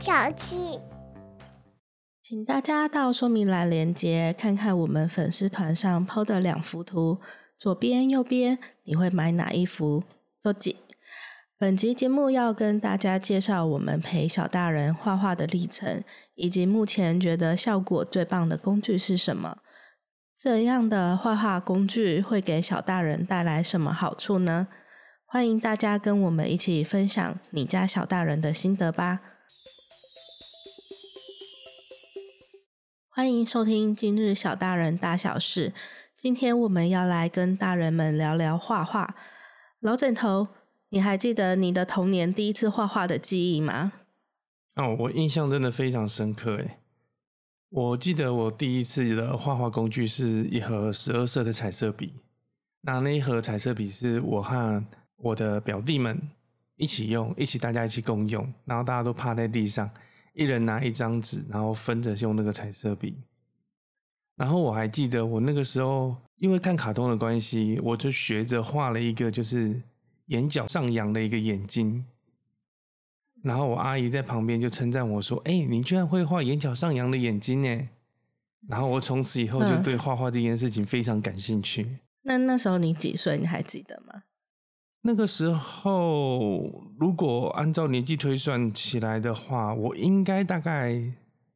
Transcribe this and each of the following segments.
小气。请大家到说明栏连接看看我们粉丝团上 PO 的两幅图，左边、右边，你会买哪一幅？都记。本集节目要跟大家介绍我们陪小大人画画的历程，以及目前觉得效果最棒的工具是什么。这样的画画工具会给小大人带来什么好处呢？欢迎大家跟我们一起分享你家小大人的心得吧。欢迎收听今日小大人大小事。今天我们要来跟大人们聊聊画画。老枕头，你还记得你的童年第一次画画的记忆吗？哦，我印象真的非常深刻诶。我记得我第一次的画画工具是一盒十二色的彩色笔。那那一盒彩色笔是我和我的表弟们一起用，一起大家一起共用，然后大家都趴在地上。一人拿一张纸，然后分着用那个彩色笔。然后我还记得我那个时候，因为看卡通的关系，我就学着画了一个就是眼角上扬的一个眼睛。然后我阿姨在旁边就称赞我说：“哎，你居然会画眼角上扬的眼睛呢！”然后我从此以后就对画画这件事情非常感兴趣。嗯。那那时候你几岁？你还记得吗？那个时候，如果按照年纪推算起来的话，我应该大概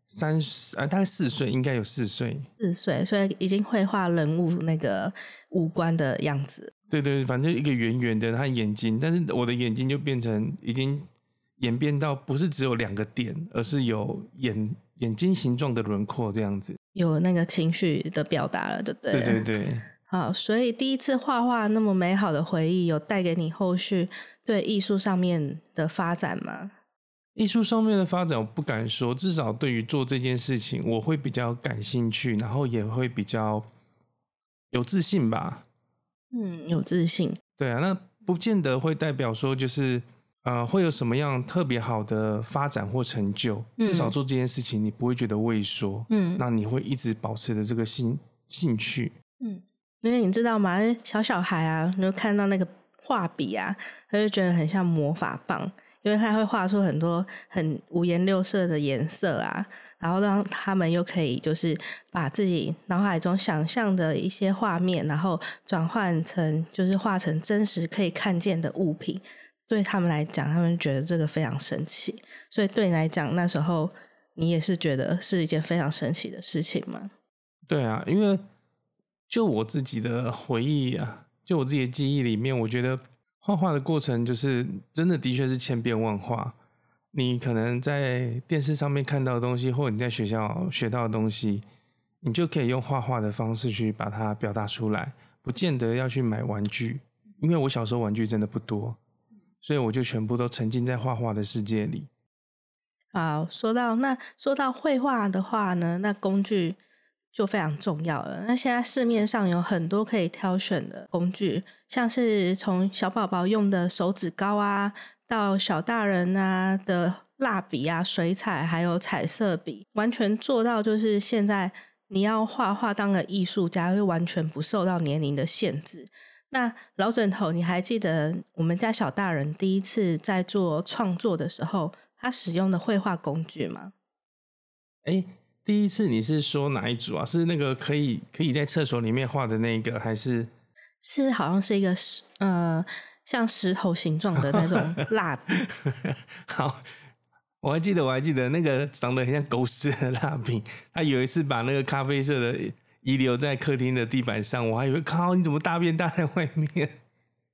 三十，呃，大概四岁，应该有四岁。四岁，所以已经会画人物那个五官的样子。对对，反正一个圆圆的，他眼睛，但是我的眼睛就变成已经演变到不是只有两个点，而是有眼眼睛形状的轮廓这样子，有那个情绪的表达了，对不对？对对对。好，所以第一次画画那么美好的回忆，有带给你后续对艺术上面的发展吗？艺术上面的发展，我不敢说，至少对于做这件事情，我会比较感兴趣，然后也会比较有自信吧。嗯，有自信。对啊，那不见得会代表说就是呃会有什么样特别好的发展或成就，至少做这件事情你不会觉得畏缩。嗯，那你会一直保持着这个兴兴趣。嗯。因为你知道吗？小小孩啊，就看到那个画笔啊，他就觉得很像魔法棒，因为他会画出很多很五颜六色的颜色啊，然后让他们又可以就是把自己脑海中想象的一些画面，然后转换成就是画成真实可以看见的物品。对他们来讲，他们觉得这个非常神奇。所以对你来讲，那时候你也是觉得是一件非常神奇的事情吗？对啊，因为。就我自己的回忆啊，就我自己的记忆里面，我觉得画画的过程就是真的，的确是千变万化。你可能在电视上面看到的东西，或者你在学校学到的东西，你就可以用画画的方式去把它表达出来，不见得要去买玩具。因为我小时候玩具真的不多，所以我就全部都沉浸在画画的世界里。好，说到那说到绘画的话呢，那工具。就非常重要了。那现在市面上有很多可以挑选的工具，像是从小宝宝用的手指膏啊，到小大人啊的蜡笔啊、水彩，还有彩色笔，完全做到就是现在你要画画当个艺术家，就完全不受到年龄的限制。那老枕头，你还记得我们家小大人第一次在做创作的时候，他使用的绘画工具吗？欸第一次你是说哪一组啊？是那个可以可以在厕所里面画的那个，还是是好像是一个石呃像石头形状的那种 蜡笔？好，我还记得我还记得那个长得很像狗屎的蜡笔。他有一次把那个咖啡色的遗留在客厅的地板上，我还以为靠，你怎么大便大在外面？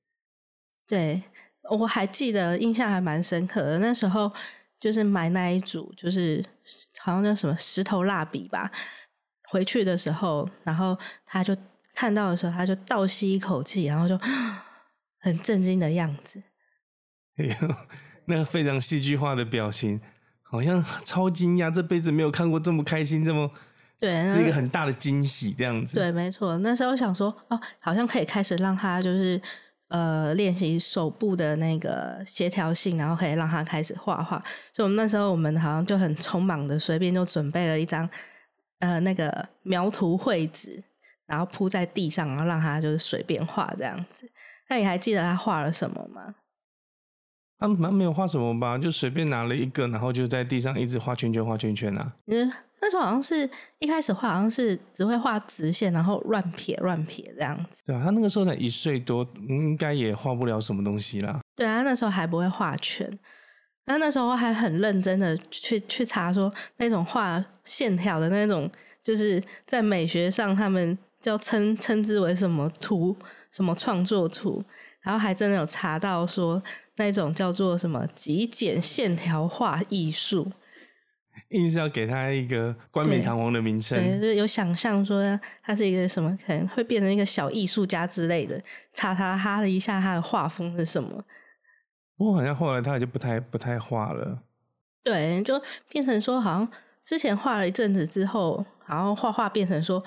对，我还记得，印象还蛮深刻的。那时候就是买那一组，就是。好像叫什么石头蜡笔吧。回去的时候，然后他就看到的时候，他就倒吸一口气，然后就很震惊的样子。哎呦，那个非常戏剧化的表情，好像超惊讶，这辈子没有看过这么开心，这么对，是一个很大的惊喜，这样子。对，没错。那时候想说，哦，好像可以开始让他就是。呃，练习手部的那个协调性，然后可以让他开始画画。所以，我们那时候我们好像就很匆忙的，随便就准备了一张呃那个描图绘纸，然后铺在地上，然后让他就是随便画这样子。那你还记得他画了什么吗？他们没有画什么吧，就随便拿了一个，然后就在地上一直画圈圈画圈圈啊。嗯，那时候好像是一开始画，好像是只会画直线，然后乱撇乱撇这样子。对啊，他那个时候才一岁多，应该也画不了什么东西啦。对啊，那时候还不会画圈。那那时候还很认真的去去查说那种画线条的那种，就是在美学上他们叫称称之为什么图，什么创作图，然后还真的有查到说那种叫做什么极简线条画艺术，硬是要给他一个冠冕堂皇的名称，对，就有想象说他是一个什么，可能会变成一个小艺术家之类的，擦擦哈了一下他的画风是什么。不过好像后来他也就不太不太画了，对，就变成说好像之前画了一阵子之后，然后画画变成说，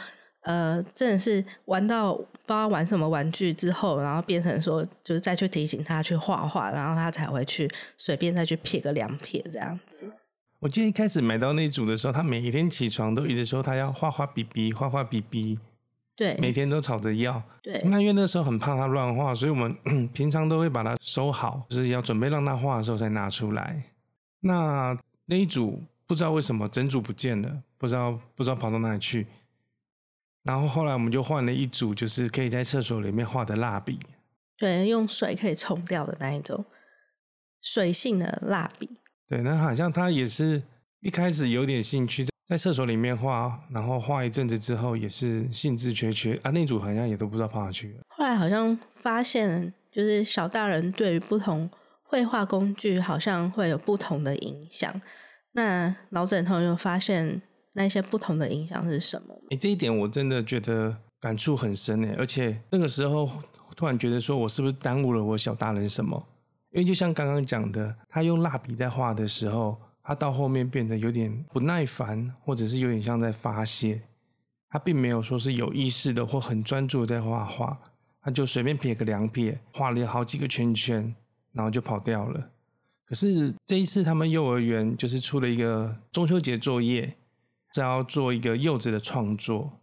呃，真的是玩到不知道玩什么玩具之后，然后变成说就是再去提醒他去画画，然后他才会去随便再去撇个两撇这样子。我记得一开始买到那组的时候，他每一天起床都一直说他要画画笔笔，画画笔笔。对，每天都吵着要。对，那因为那时候很怕他乱画，所以我们 平常都会把它收好，就是要准备让他画的时候再拿出来。那那一组不知道为什么整组不见了，不知道不知道跑到哪里去。然后后来我们就换了一组，就是可以在厕所里面画的蜡笔。对，用水可以冲掉的那一种水性的蜡笔。对，那好像他也是一开始有点兴趣。在厕所里面画，然后画一阵子之后，也是兴致缺缺啊。那组好像也都不知道跑哪去了。后来好像发现，就是小大人对于不同绘画工具，好像会有不同的影响。那老枕头又发现那些不同的影响是什么？哎，这一点我真的觉得感触很深哎。而且那个时候突然觉得，说我是不是耽误了我小大人什么？因为就像刚刚讲的，他用蜡笔在画的时候。他到后面变得有点不耐烦，或者是有点像在发泄。他并没有说是有意识的或很专注在画画，他就随便撇个两撇，画了好几个圈圈，然后就跑掉了。可是这一次他们幼儿园就是出了一个中秋节作业，是要做一个柚子的创作，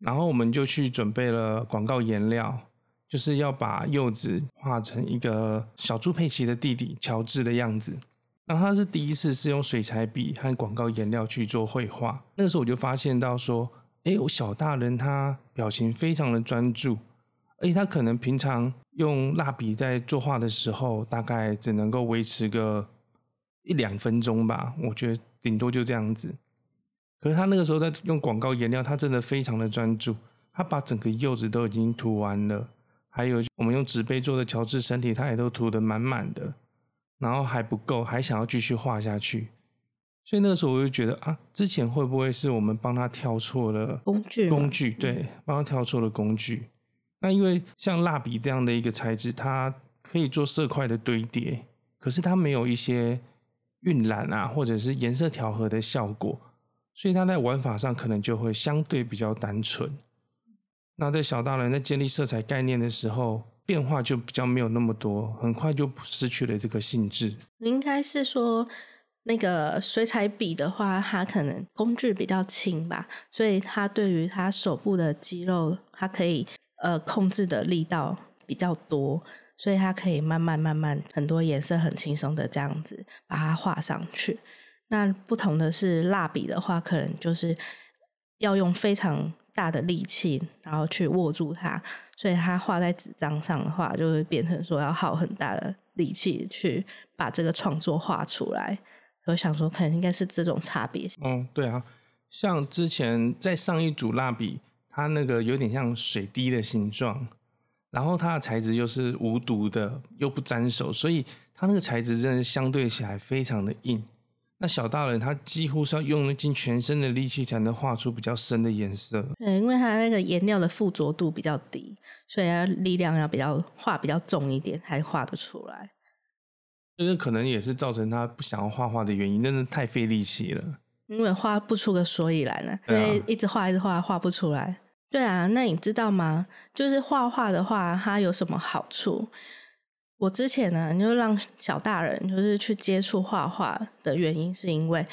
然后我们就去准备了广告颜料，就是要把柚子画成一个小猪佩奇的弟弟乔治的样子。然后他是第一次是用水彩笔和广告颜料去做绘画，那个时候我就发现到说，哎，我小大人他表情非常的专注，而且他可能平常用蜡笔在作画的时候，大概只能够维持个一两分钟吧，我觉得顶多就这样子。可是他那个时候在用广告颜料，他真的非常的专注，他把整个柚子都已经涂完了，还有我们用纸杯做的乔治身体，他也都涂得满满的。然后还不够，还想要继续画下去，所以那个时候我就觉得啊，之前会不会是我们帮他挑错了工具？工具对，帮他挑错了工具。那因为像蜡笔这样的一个材质，它可以做色块的堆叠，可是它没有一些晕染啊，或者是颜色调和的效果，所以它在玩法上可能就会相对比较单纯。那在小大人在建立色彩概念的时候。变化就比较没有那么多，很快就失去了这个性质。应该是说，那个水彩笔的话，它可能工具比较轻吧，所以它对于它手部的肌肉，它可以呃控制的力道比较多，所以它可以慢慢慢慢很多颜色很轻松的这样子把它画上去。那不同的是蜡笔的话，可能就是要用非常大的力气，然后去握住它。所以它画在纸张上的话，就会变成说要耗很大的力气去把这个创作画出来。我想说，可能应该是这种差别。嗯，对啊，像之前在上一组蜡笔，它那个有点像水滴的形状，然后它的材质又是无毒的，又不沾手，所以它那个材质真的相对起来非常的硬。那小大人他几乎是要用尽全身的力气才能画出比较深的颜色。对，因为他那个颜料的附着度比较低，所以他力量要比较画比较重一点，才画得出来。这个可能也是造成他不想要画画的原因，真的太费力气了。因为画不出个所以然呢，因为一直画一直画画不出来。对啊，那你知道吗？就是画画的话，它有什么好处？我之前呢，就让小大人就是去接触画画的原因，是因为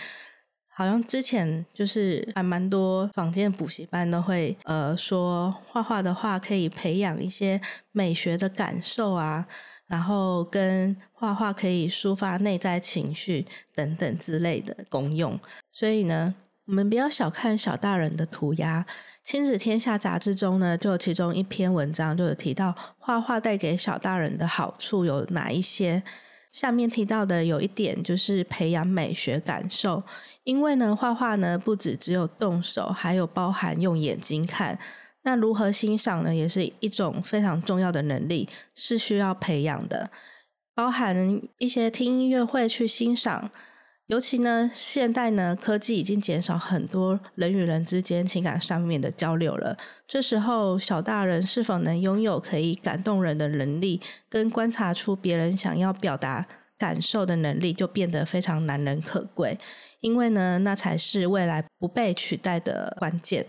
好像之前就是还蛮多坊间补习班都会呃说画画的话可以培养一些美学的感受啊，然后跟画画可以抒发内在情绪等等之类的功用。所以呢，我们不要小看小大人的涂鸦。亲子天下杂志中呢，就有其中一篇文章就有提到画画带给小大人的好处有哪一些。下面提到的有一点就是培养美学感受，因为呢，画画呢不只只有动手，还有包含用眼睛看。那如何欣赏呢，也是一种非常重要的能力，是需要培养的，包含一些听音乐会去欣赏。尤其呢，现代呢，科技已经减少很多人与人之间情感上面的交流了。这时候，小大人是否能拥有可以感动人的能力，跟观察出别人想要表达感受的能力，就变得非常难能可贵。因为呢，那才是未来不被取代的关键。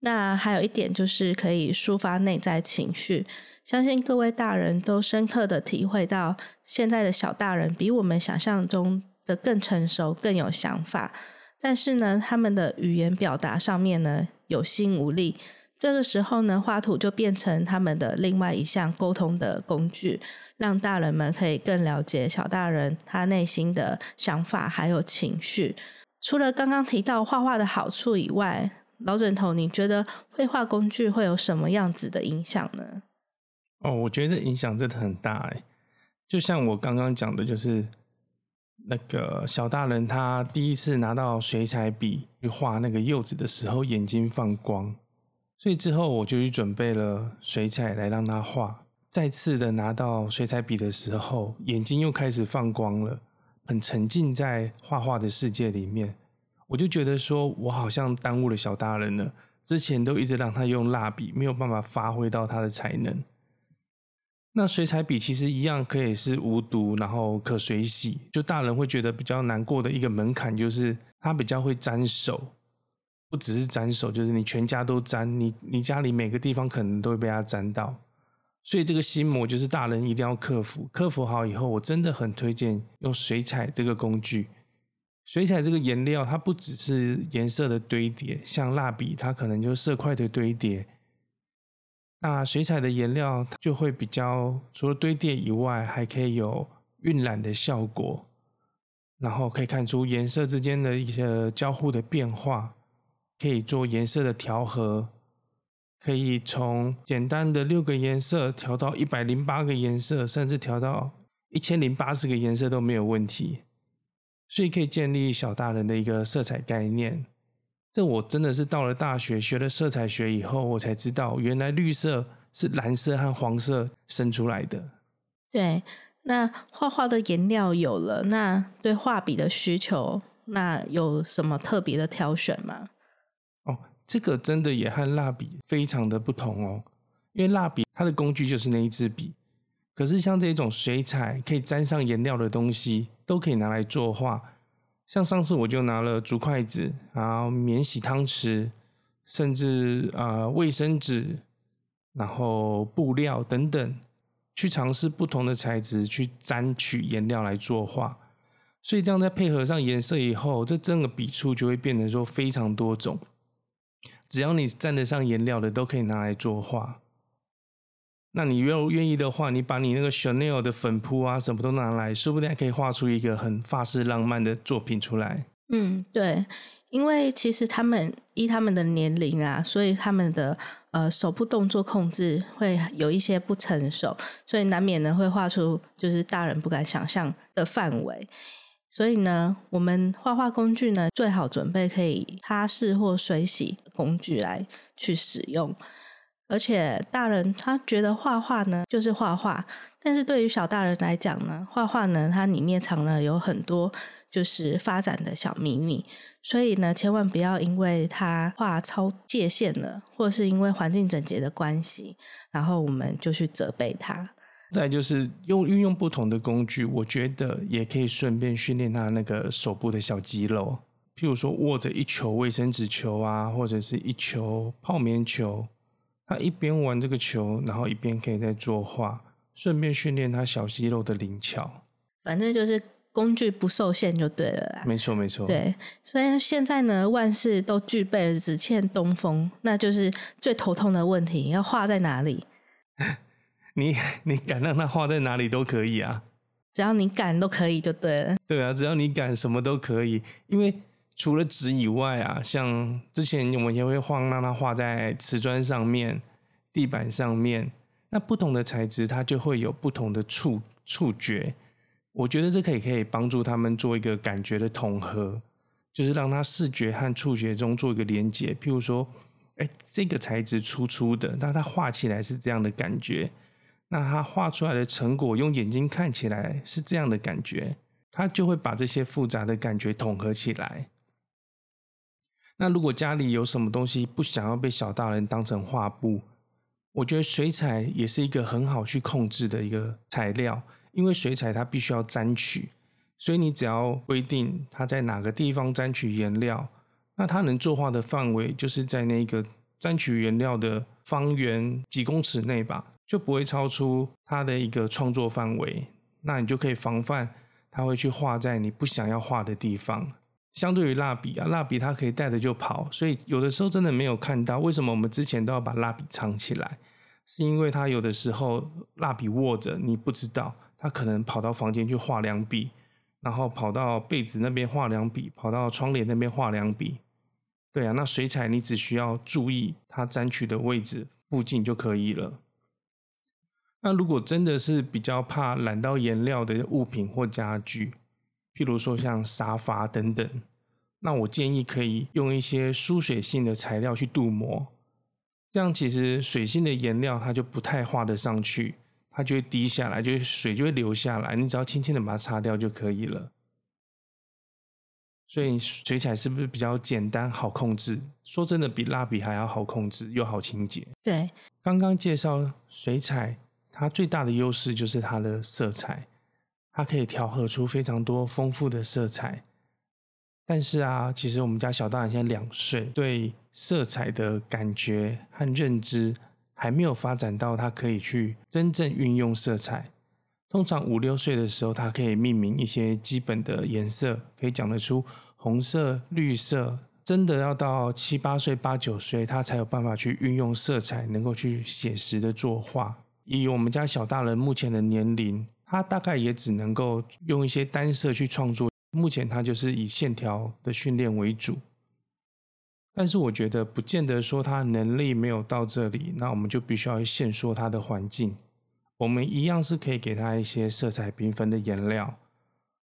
那还有一点就是可以抒发内在情绪，相信各位大人都深刻的体会到，现在的小大人比我们想象中。更成熟，更有想法，但是呢，他们的语言表达上面呢有心无力。这个时候呢，画图就变成他们的另外一项沟通的工具，让大人们可以更了解小大人他内心的想法还有情绪。除了刚刚提到画画的好处以外，老枕头，你觉得绘画工具会有什么样子的影响呢？哦，我觉得这影响真的很大诶，就像我刚刚讲的，就是。那个小大人他第一次拿到水彩笔去画那个柚子的时候，眼睛放光，所以之后我就去准备了水彩来让他画。再次的拿到水彩笔的时候，眼睛又开始放光了，很沉浸在画画的世界里面。我就觉得说，我好像耽误了小大人了。之前都一直让他用蜡笔，没有办法发挥到他的才能。那水彩笔其实一样可以是无毒，然后可水洗。就大人会觉得比较难过的一个门槛，就是它比较会沾手，不只是沾手，就是你全家都沾，你你家里每个地方可能都会被它沾到。所以这个心魔就是大人一定要克服。克服好以后，我真的很推荐用水彩这个工具。水彩这个颜料，它不只是颜色的堆叠，像蜡笔，它可能就色块的堆叠。那水彩的颜料就会比较，除了堆叠以外，还可以有晕染的效果，然后可以看出颜色之间的一些交互的变化，可以做颜色的调和，可以从简单的六个颜色调到一百零八个颜色，甚至调到一千零八十个颜色都没有问题，所以可以建立小大人的一个色彩概念。这我真的是到了大学学了色彩学以后，我才知道原来绿色是蓝色和黄色生出来的。对，那画画的颜料有了，那对画笔的需求，那有什么特别的挑选吗？哦，这个真的也和蜡笔非常的不同哦。因为蜡笔它的工具就是那一支笔，可是像这种水彩可以沾上颜料的东西，都可以拿来作画。像上次我就拿了竹筷子，然后免洗汤匙，甚至啊卫生纸，然后布料等等，去尝试不同的材质去沾取颜料来作画。所以这样再配合上颜色以后，这整个笔触就会变得说非常多种。只要你沾得上颜料的，都可以拿来作画。那你愿愿意的话，你把你那个 Chanel 的粉扑啊，什么都拿来，说不定还可以画出一个很法式浪漫的作品出来。嗯，对，因为其实他们依他们的年龄啊，所以他们的呃手部动作控制会有一些不成熟，所以难免呢会画出就是大人不敢想象的范围。所以呢，我们画画工具呢，最好准备可以擦拭或水洗工具来去使用。而且大人他觉得画画呢就是画画，但是对于小大人来讲呢，画画呢它里面藏了有很多就是发展的小秘密，所以呢千万不要因为他画超界限了，或是因为环境整洁的关系，然后我们就去责备他。再就是用运用不同的工具，我觉得也可以顺便训练他那个手部的小肌肉，譬如说握着一球卫生纸球啊，或者是一球泡棉球。他一边玩这个球，然后一边可以在作画，顺便训练他小肌肉的灵巧。反正就是工具不受限就对了啦。没错，没错。对，所以现在呢，万事都具备了，只欠东风，那就是最头痛的问题，要画在哪里？你你敢让他画在哪里都可以啊，只要你敢都可以就对了。对啊，只要你敢，什么都可以。因为除了纸以外啊，像之前我们也会画，让它画在瓷砖上面、地板上面。那不同的材质，它就会有不同的触触觉。我觉得这可以可以帮助他们做一个感觉的统合，就是让他视觉和触觉中做一个连接。譬如说，哎，这个材质粗粗的，那它画起来是这样的感觉。那他画出来的成果，用眼睛看起来是这样的感觉，他就会把这些复杂的感觉统合起来。那如果家里有什么东西不想要被小大人当成画布，我觉得水彩也是一个很好去控制的一个材料，因为水彩它必须要沾取，所以你只要规定它在哪个地方沾取颜料，那它能作画的范围就是在那个沾取颜料的方圆几公尺内吧。就不会超出它的一个创作范围，那你就可以防范它会去画在你不想要画的地方。相对于蜡笔啊，蜡笔它可以带着就跑，所以有的时候真的没有看到。为什么我们之前都要把蜡笔藏起来？是因为他有的时候蜡笔握着，你不知道他可能跑到房间去画两笔，然后跑到被子那边画两笔，跑到窗帘那边画两笔。对啊，那水彩你只需要注意它沾取的位置附近就可以了。那如果真的是比较怕染到颜料的物品或家具，譬如说像沙发等等，那我建议可以用一些疏水性的材料去镀膜，这样其实水性的颜料它就不太画得上去，它就会滴下来，就水就会流下来，你只要轻轻的把它擦掉就可以了。所以水彩是不是比较简单好控制？说真的，比蜡笔还要好控制又好清洁。对，刚刚介绍水彩。它最大的优势就是它的色彩，它可以调和出非常多丰富的色彩。但是啊，其实我们家小大人现在两岁，对色彩的感觉和认知还没有发展到他可以去真正运用色彩。通常五六岁的时候，他可以命名一些基本的颜色，可以讲得出红色、绿色。真的要到七八岁、八九岁，他才有办法去运用色彩，能够去写实的作画。以我们家小大人目前的年龄，他大概也只能够用一些单色去创作。目前他就是以线条的训练为主，但是我觉得不见得说他能力没有到这里，那我们就必须要限缩他的环境。我们一样是可以给他一些色彩缤纷的颜料，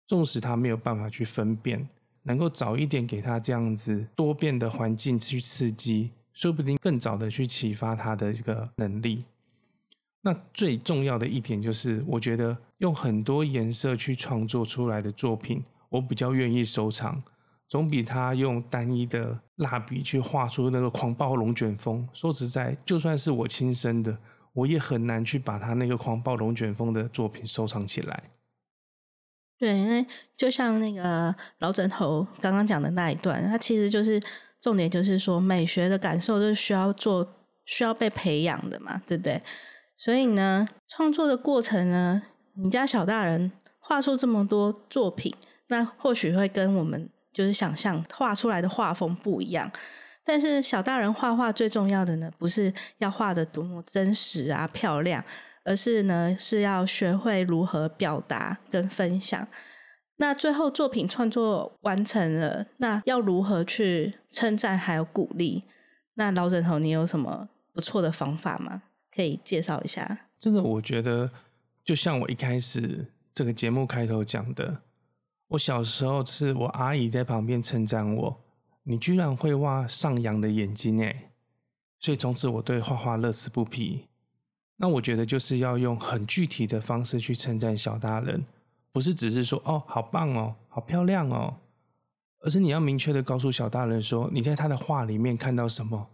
纵使他没有办法去分辨，能够早一点给他这样子多变的环境去刺激，说不定更早的去启发他的这个能力。那最重要的一点就是，我觉得用很多颜色去创作出来的作品，我比较愿意收藏，总比他用单一的蜡笔去画出那个狂暴龙卷风。说实在，就算是我亲生的，我也很难去把他那个狂暴龙卷风的作品收藏起来。对，因为就像那个老枕头刚刚讲的那一段，它其实就是重点，就是说美学的感受就是需要做，需要被培养的嘛，对不对？所以呢，创作的过程呢，你家小大人画出这么多作品，那或许会跟我们就是想象画出来的画风不一样。但是小大人画画最重要的呢，不是要画得多么真实啊漂亮，而是呢是要学会如何表达跟分享。那最后作品创作完成了，那要如何去称赞还有鼓励？那老枕头，你有什么不错的方法吗？可以介绍一下。这个我觉得，就像我一开始这个节目开头讲的，我小时候是我阿姨在旁边称赞我：“你居然会画上扬的眼睛哎！”所以从此我对画画乐此不疲。那我觉得就是要用很具体的方式去称赞小大人，不是只是说“哦，好棒哦，好漂亮哦”，而是你要明确的告诉小大人说，你在他的画里面看到什么，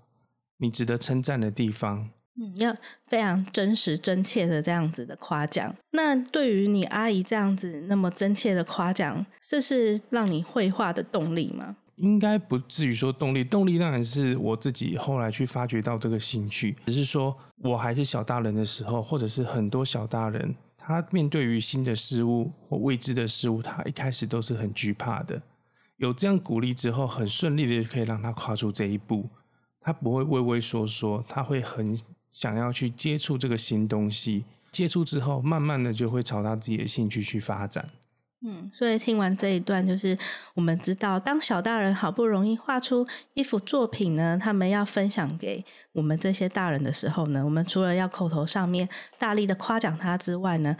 你值得称赞的地方。嗯，要非常真实、真切的这样子的夸奖。那对于你阿姨这样子那么真切的夸奖，这是让你绘画的动力吗？应该不至于说动力，动力当然是我自己后来去发掘到这个兴趣。只是说我还是小大人的时候，或者是很多小大人，他面对于新的事物或未知的事物，他一开始都是很惧怕的。有这样鼓励之后，很顺利的就可以让他跨出这一步。他不会畏畏缩缩，他会很。想要去接触这个新东西，接触之后，慢慢的就会朝他自己的兴趣去发展。嗯，所以听完这一段，就是我们知道，当小大人好不容易画出一幅作品呢，他们要分享给我们这些大人的时候呢，我们除了要口头上面大力的夸奖他之外呢，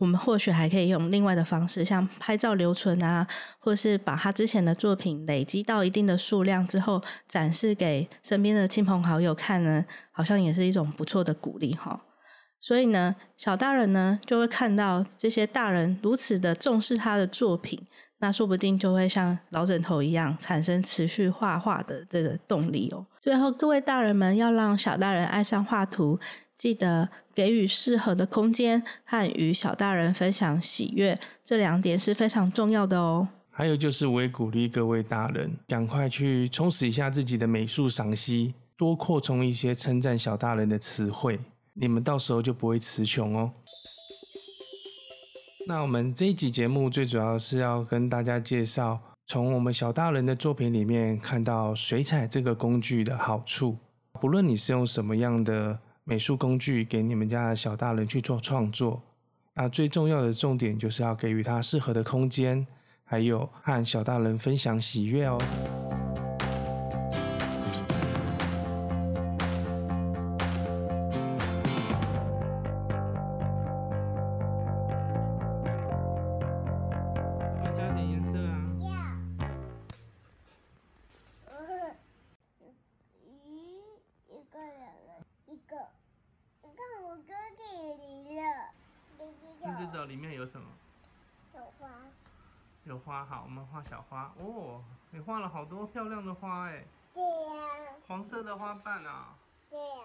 我们或许还可以用另外的方式，像拍照留存啊，或是把他之前的作品累积到一定的数量之后，展示给身边的亲朋好友看呢，好像也是一种不错的鼓励哈。所以呢，小大人呢就会看到这些大人如此的重视他的作品，那说不定就会像老枕头一样，产生持续画画的这个动力哦。最后，各位大人们要让小大人爱上画图，记得给予适合的空间和与小大人分享喜悦，这两点是非常重要的哦。还有就是，我也鼓励各位大人赶快去充实一下自己的美术赏析，多扩充一些称赞小大人的词汇。你们到时候就不会词穷哦。那我们这一集节目最主要是要跟大家介绍，从我们小大人的作品里面看到水彩这个工具的好处。不论你是用什么样的美术工具给你们家的小大人去做创作，那最重要的重点就是要给予他适合的空间，还有和小大人分享喜悦哦。好，我们画小花。哦，你画了好多漂亮的花哎。对呀。黄色的花瓣啊。对呀。